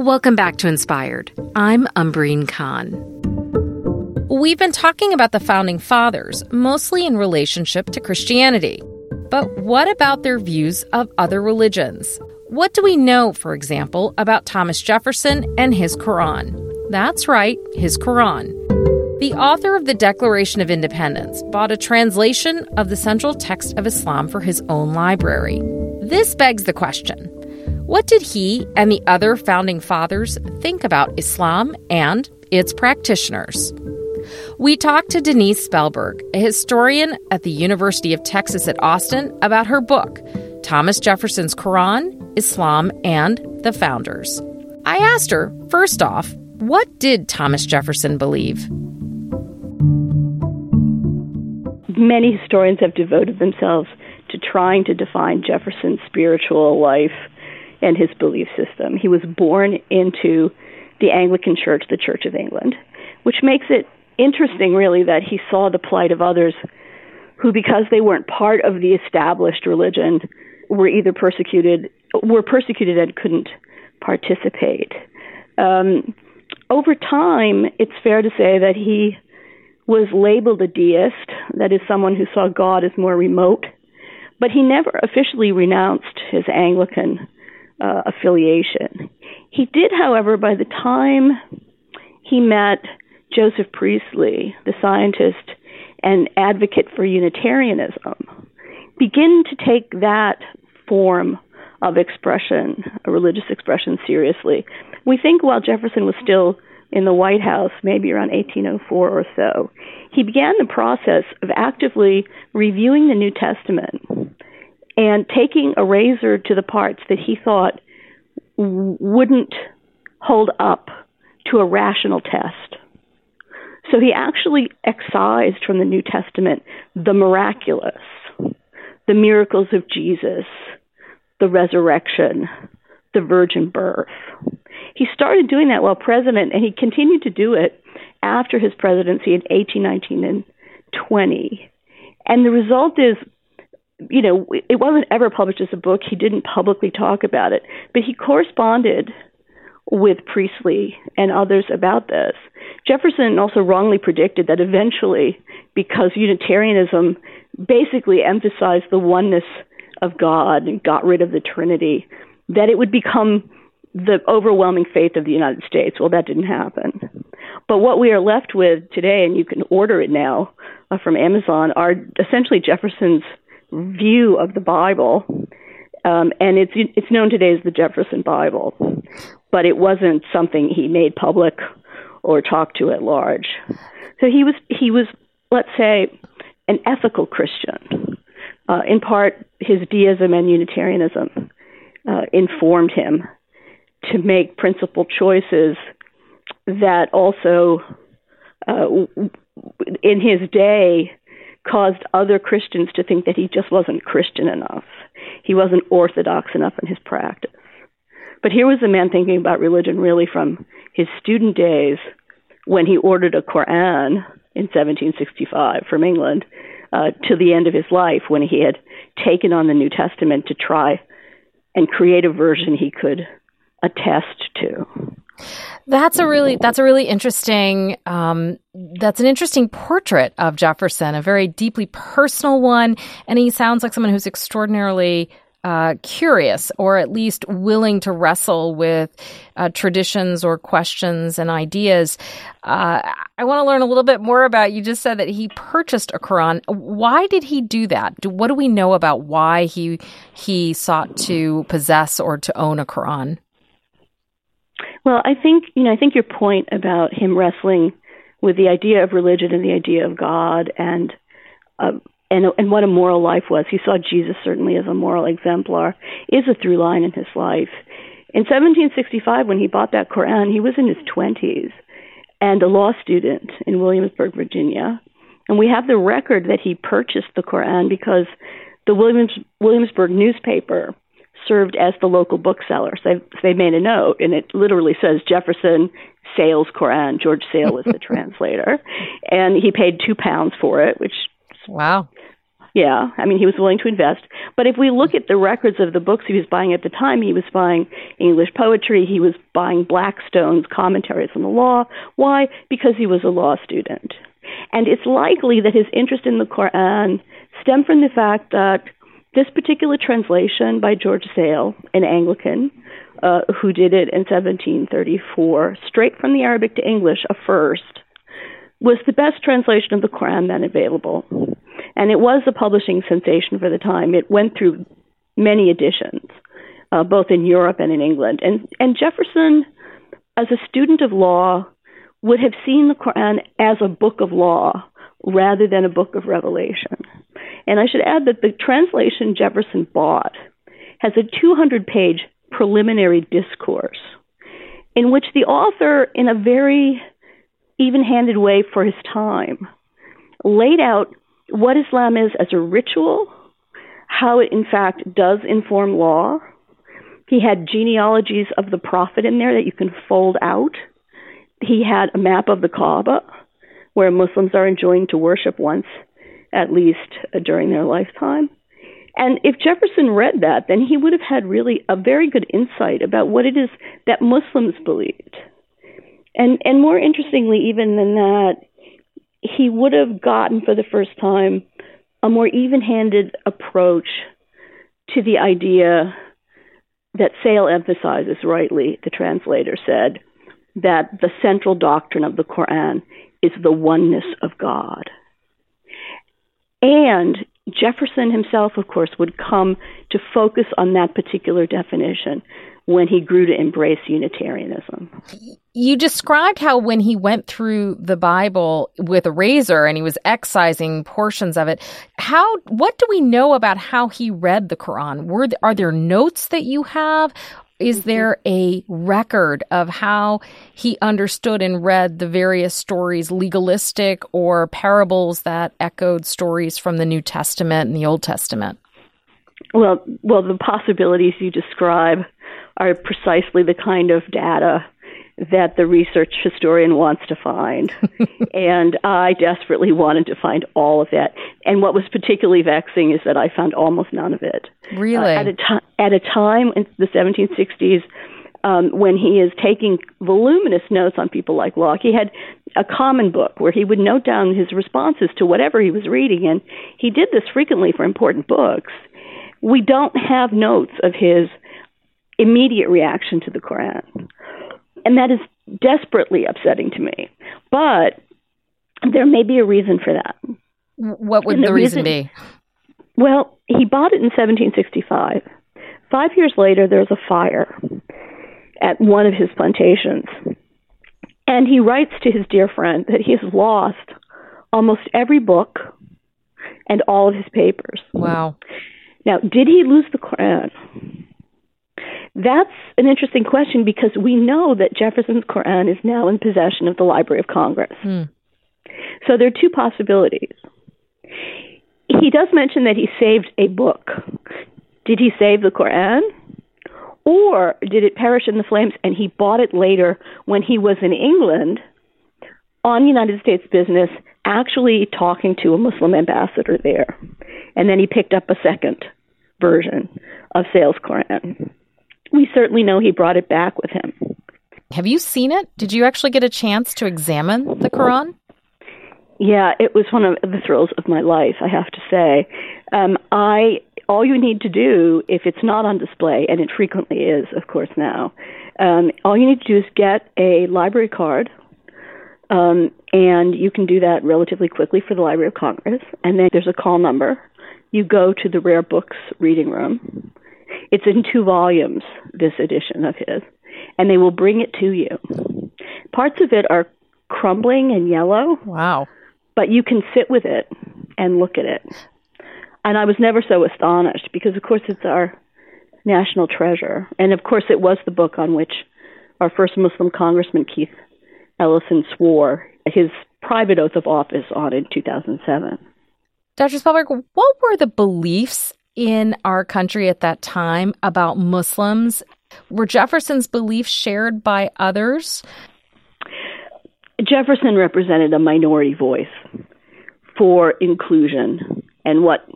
Welcome back to Inspired. I'm Umbreen Khan. We've been talking about the founding fathers, mostly in relationship to Christianity. But what about their views of other religions? What do we know, for example, about Thomas Jefferson and his Quran? That's right, his Quran. The author of the Declaration of Independence bought a translation of the central text of Islam for his own library. This begs the question what did he and the other founding fathers think about Islam and its practitioners? We talked to Denise Spellberg, a historian at the University of Texas at Austin, about her book, Thomas Jefferson's Quran, Islam, and the Founders. I asked her, first off, what did Thomas Jefferson believe? Many historians have devoted themselves to trying to define Jefferson's spiritual life and his belief system. He was born into the Anglican Church, the Church of England, which makes it interesting, really, that he saw the plight of others who, because they weren't part of the established religion, were either persecuted, were persecuted and couldn't participate. Um, over time, it's fair to say that he was labeled a deist, that is, someone who saw God as more remote, but he never officially renounced his Anglican uh, affiliation. He did, however, by the time he met Joseph Priestley, the scientist and advocate for Unitarianism, begin to take that form of expression, a religious expression, seriously. We think while Jefferson was still in the White House, maybe around 1804 or so, he began the process of actively reviewing the New Testament and taking a razor to the parts that he thought wouldn't hold up to a rational test. So he actually excised from the New Testament the miraculous, the miracles of Jesus, the resurrection, the virgin birth. He started doing that while president, and he continued to do it after his presidency in 18, 19, and 20. And the result is you know, it wasn't ever published as a book. He didn't publicly talk about it, but he corresponded with Priestley and others about this. Jefferson also wrongly predicted that eventually, because Unitarianism basically emphasized the oneness of God and got rid of the Trinity, that it would become the overwhelming faith of the United States. Well, that didn't happen. But what we are left with today, and you can order it now uh, from Amazon, are essentially Jefferson's view of the Bible, um, and it's it's known today as the Jefferson Bible, but it wasn't something he made public or talked to at large. So he was he was let's say an ethical Christian. Uh, in part, his deism and Unitarianism uh, informed him to make principled choices that also, uh, in his day, caused other Christians to think that he just wasn't Christian enough. He wasn't orthodox enough in his practice. But here was a man thinking about religion really from his student days when he ordered a Quran in 1765 from England uh, to the end of his life when he had taken on the New Testament to try and create a version he could attest to. That's a really that's a really interesting um, that's an interesting portrait of Jefferson, a very deeply personal one, and he sounds like someone who's extraordinarily uh, curious or at least willing to wrestle with uh, traditions or questions and ideas. Uh, I want to learn a little bit more about. You just said that he purchased a Quran. Why did he do that? Do, what do we know about why he he sought to possess or to own a Quran? Well, I think you know. I think your point about him wrestling with the idea of religion and the idea of God and uh, and and what a moral life was. He saw Jesus certainly as a moral exemplar. Is a through line in his life. In 1765, when he bought that Quran, he was in his 20s and a law student in Williamsburg, Virginia. And we have the record that he purchased the Quran because the Williams, Williamsburg newspaper served as the local bookseller. So they, they made a note, and it literally says Jefferson Sale's Quran. George Sale was the translator, and he paid two pounds for it, which wow, Yeah, I mean, he was willing to invest. But if we look at the records of the books he was buying at the time, he was buying English poetry, he was buying Blackstone's commentaries on the law. Why? Because he was a law student. And it's likely that his interest in the Quran stemmed from the fact that this particular translation by George Sale, an Anglican, uh, who did it in 1734, straight from the Arabic to English, a first, was the best translation of the Quran then available. And it was a publishing sensation for the time. It went through many editions, uh, both in Europe and in England. And, and Jefferson, as a student of law, would have seen the Quran as a book of law rather than a book of revelation. And I should add that the translation Jefferson bought has a 200 page preliminary discourse in which the author, in a very even handed way for his time, laid out what Islam is as a ritual, how it in fact does inform law. He had genealogies of the Prophet in there that you can fold out. He had a map of the Kaaba, where Muslims are enjoined to worship once at least uh, during their lifetime. And if Jefferson read that, then he would have had really a very good insight about what it is that Muslims believed. And and more interestingly even than that, he would have gotten for the first time a more even-handed approach to the idea that Sale emphasizes rightly, the translator said, that the central doctrine of the Quran is the oneness of God. And Jefferson himself, of course, would come to focus on that particular definition when he grew to embrace Unitarianism. You described how when he went through the Bible with a razor and he was excising portions of it, how what do we know about how he read the Quran? Were are there notes that you have? Is mm-hmm. there a record of how he understood and read the various stories, legalistic or parables that echoed stories from the New Testament and the Old Testament? Well, well, the possibilities you describe are precisely the kind of data that the research historian wants to find. and I desperately wanted to find all of that. And what was particularly vexing is that I found almost none of it. Really? Uh, at, a t- at a time in the 1760s um, when he is taking voluminous notes on people like Locke, he had a common book where he would note down his responses to whatever he was reading. And he did this frequently for important books. We don't have notes of his immediate reaction to the Quran. And that is desperately upsetting to me. But there may be a reason for that. What would the, the reason, reason be? Well, he bought it in 1765. Five years later, there's a fire at one of his plantations. And he writes to his dear friend that he has lost almost every book and all of his papers. Wow. Now, did he lose the Quran? That's an interesting question because we know that Jefferson's Quran is now in possession of the Library of Congress. Hmm. So there are two possibilities. He does mention that he saved a book. Did he save the Quran? Or did it perish in the flames and he bought it later when he was in England on United States business, actually talking to a Muslim ambassador there? And then he picked up a second version of Sale's Quran we certainly know he brought it back with him. Have you seen it? Did you actually get a chance to examine the Quran? Yeah, it was one of the thrills of my life, I have to say. Um, I all you need to do if it's not on display, and it frequently is, of course, now. Um, all you need to do is get a library card, um, and you can do that relatively quickly for the Library of Congress. And then there's a call number. You go to the rare books reading room, it's in two volumes, this edition of his, and they will bring it to you. Parts of it are crumbling and yellow. Wow. But you can sit with it and look at it. And I was never so astonished because, of course, it's our national treasure. And, of course, it was the book on which our first Muslim Congressman, Keith Ellison, swore his private oath of office on in 2007. Dr. Spellberg, what were the beliefs in our country at that time about Muslims? Were Jefferson's beliefs shared by others? Jefferson represented a minority voice for inclusion and what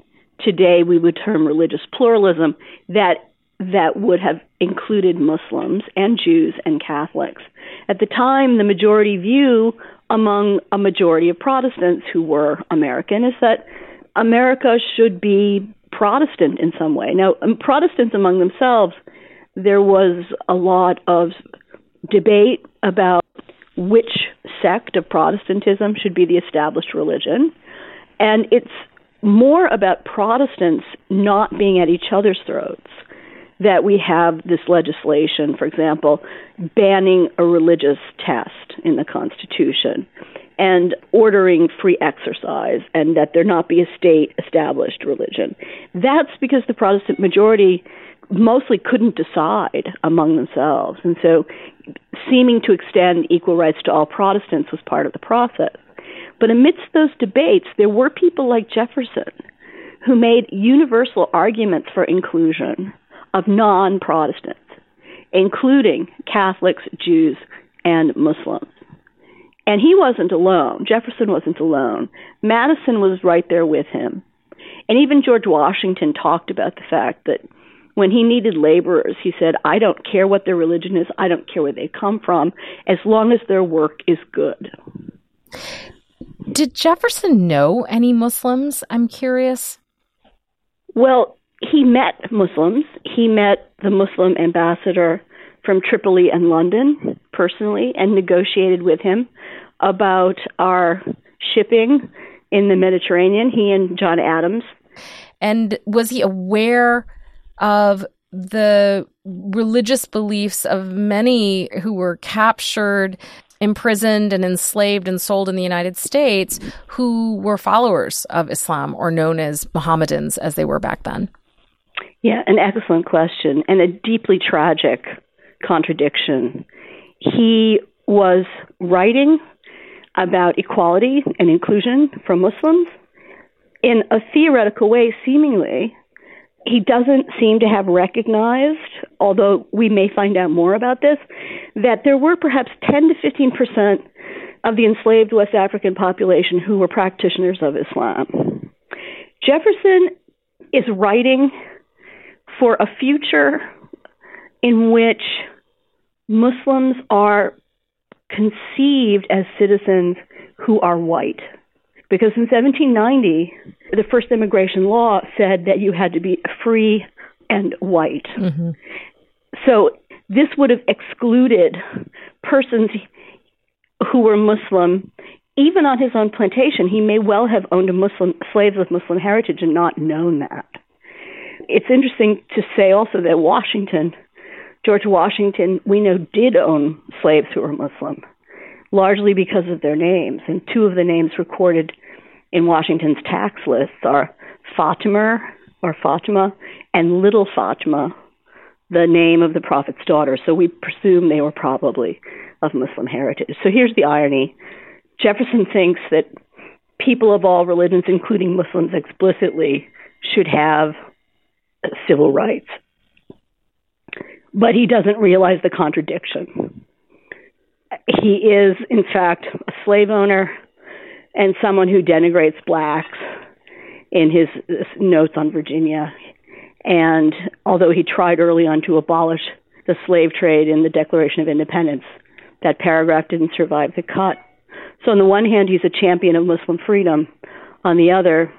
today we would term religious pluralism that that would have included Muslims and Jews and Catholics. At the time, the majority view among a majority of Protestants who were American is that America should be Protestant in some way. Now, um, Protestants among themselves, there was a lot of debate about which sect of Protestantism should be the established religion. And it's more about Protestants not being at each other's throats that we have this legislation, for example, banning a religious test in the Constitution and ordering free exercise and that there not be a state established religion. That's because the Protestant majority mostly couldn't decide among themselves. And so seeming to extend equal rights to all Protestants was part of the process. But amidst those debates, there were people like Jefferson who made universal arguments for inclusion of non Protestants, including Catholics, Jews, and Muslims. And he wasn't alone. Jefferson wasn't alone. Madison was right there with him. And even George Washington talked about the fact that when he needed laborers, he said, I don't care what their religion is, I don't care where they come from, as long as their work is good. Did Jefferson know any Muslims? I'm curious. Well, he met Muslims. He met the Muslim ambassador from Tripoli and London personally and negotiated with him about our shipping in the Mediterranean, he and John Adams. And was he aware of the religious beliefs of many who were captured, imprisoned, and enslaved and sold in the United States who were followers of Islam or known as Mohammedans as they were back then? Yeah, an excellent question and a deeply tragic contradiction. He was writing about equality and inclusion for Muslims in a theoretical way, seemingly. He doesn't seem to have recognized, although we may find out more about this, that there were perhaps 10 to 15 percent of the enslaved West African population who were practitioners of Islam. Jefferson is writing for a future in which Muslims are conceived as citizens who are white. Because in 1790, the first immigration law said that you had to be free and white. Mm-hmm. So this would have excluded persons who were Muslim. Even on his own plantation, he may well have owned a Muslim slaves of Muslim heritage and not known that. It's interesting to say also that Washington, George Washington, we know did own slaves who were Muslim, largely because of their names. And two of the names recorded in Washington's tax lists are Fatima or Fatima and Little Fatima, the name of the prophet's daughter. So we presume they were probably of Muslim heritage. So here's the irony Jefferson thinks that people of all religions, including Muslims explicitly, should have civil rights. But he doesn't realize the contradiction. He is, in fact, a slave owner and someone who denigrates blacks in his notes on Virginia. And although he tried early on to abolish the slave trade in the Declaration of Independence, that paragraph didn't survive the cut. So, on the one hand, he's a champion of Muslim freedom. On the other,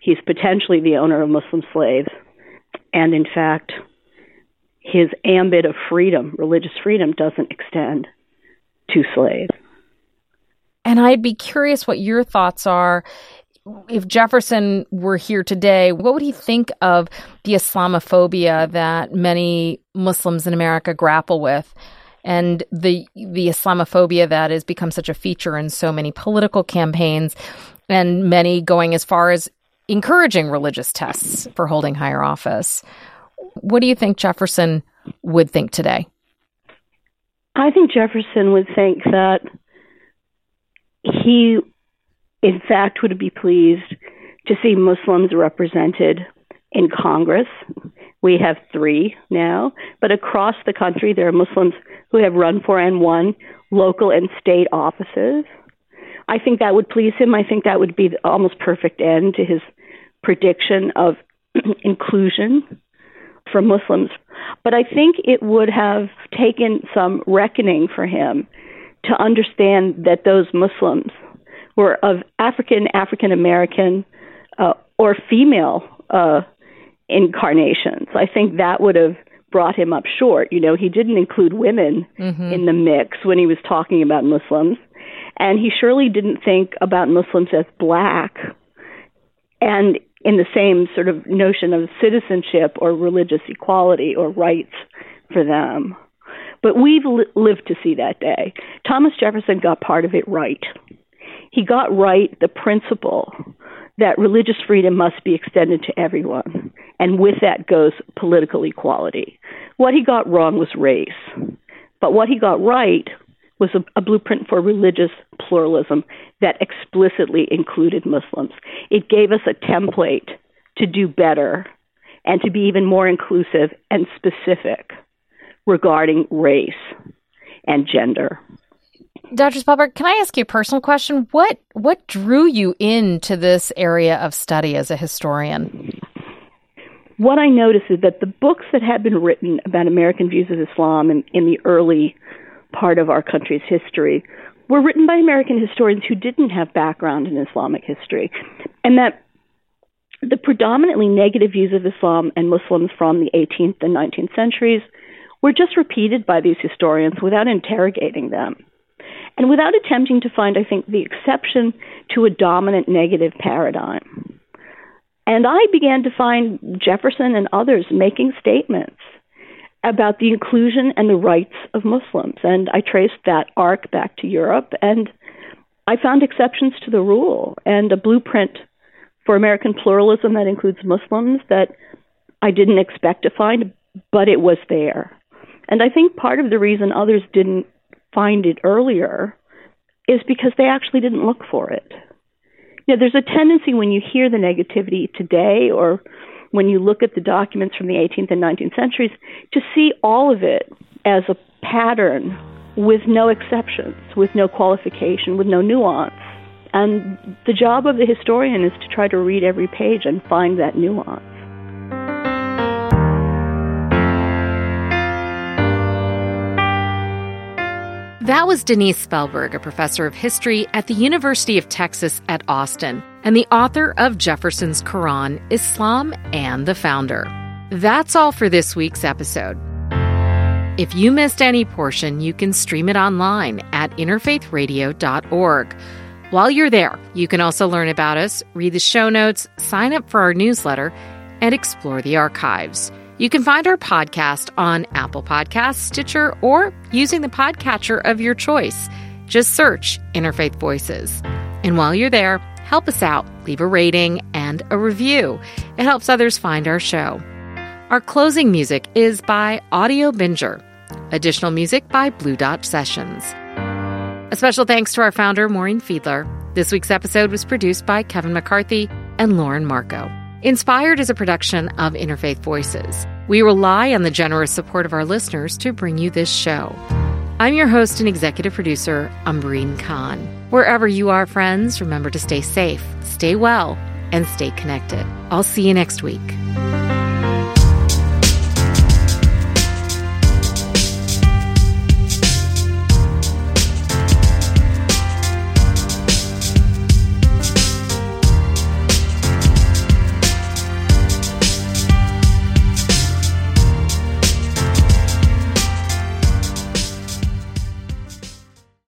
he's potentially the owner of Muslim slaves. And in fact, his ambit of freedom, religious freedom, doesn't extend to slaves. And I'd be curious what your thoughts are. If Jefferson were here today, what would he think of the Islamophobia that many Muslims in America grapple with? and the the Islamophobia that has become such a feature in so many political campaigns, and many going as far as encouraging religious tests for holding higher office. What do you think Jefferson would think today? I think Jefferson would think that he, in fact, would be pleased to see Muslims represented in Congress. We have three now, but across the country, there are Muslims who have run for and won local and state offices. I think that would please him. I think that would be the almost perfect end to his prediction of inclusion for Muslims. But I think it would have taken some reckoning for him to understand that those Muslims were of African, African American, uh, or female uh, incarnations. I think that would have brought him up short. You know, he didn't include women mm-hmm. in the mix when he was talking about Muslims. And he surely didn't think about Muslims as black and in the same sort of notion of citizenship or religious equality or rights for them. But we've li- lived to see that day. Thomas Jefferson got part of it right. He got right the principle that religious freedom must be extended to everyone, and with that goes political equality. What he got wrong was race, but what he got right was a, a blueprint for religious pluralism that explicitly included Muslims. It gave us a template to do better and to be even more inclusive and specific regarding race and gender. Dr. Spellberg, can I ask you a personal question? What what drew you into this area of study as a historian? What I noticed is that the books that had been written about American views of Islam in, in the early part of our country's history were written by American historians who didn't have background in Islamic history, and that the predominantly negative views of Islam and Muslims from the 18th and 19th centuries were just repeated by these historians without interrogating them. And without attempting to find, I think, the exception to a dominant negative paradigm. And I began to find Jefferson and others making statements about the inclusion and the rights of Muslims. And I traced that arc back to Europe, and I found exceptions to the rule and a blueprint for American pluralism that includes Muslims that I didn't expect to find, but it was there. And I think part of the reason others didn't find it earlier is because they actually didn't look for it. You know, there's a tendency when you hear the negativity today or when you look at the documents from the 18th and 19th centuries to see all of it as a pattern with no exceptions, with no qualification, with no nuance. And the job of the historian is to try to read every page and find that nuance. That was Denise Spellberg, a professor of history at the University of Texas at Austin and the author of Jefferson's Quran, Islam and the Founder. That's all for this week's episode. If you missed any portion, you can stream it online at interfaithradio.org. While you're there, you can also learn about us, read the show notes, sign up for our newsletter, and explore the archives. You can find our podcast on Apple Podcasts, Stitcher, or using the podcatcher of your choice. Just search Interfaith Voices. And while you're there, help us out. Leave a rating and a review. It helps others find our show. Our closing music is by Audio Binger. Additional music by Blue Dot Sessions. A special thanks to our founder, Maureen Fiedler. This week's episode was produced by Kevin McCarthy and Lauren Marco. Inspired is a production of Interfaith Voices. We rely on the generous support of our listeners to bring you this show. I'm your host and executive producer, Umbreen Khan. Wherever you are, friends, remember to stay safe, stay well, and stay connected. I'll see you next week.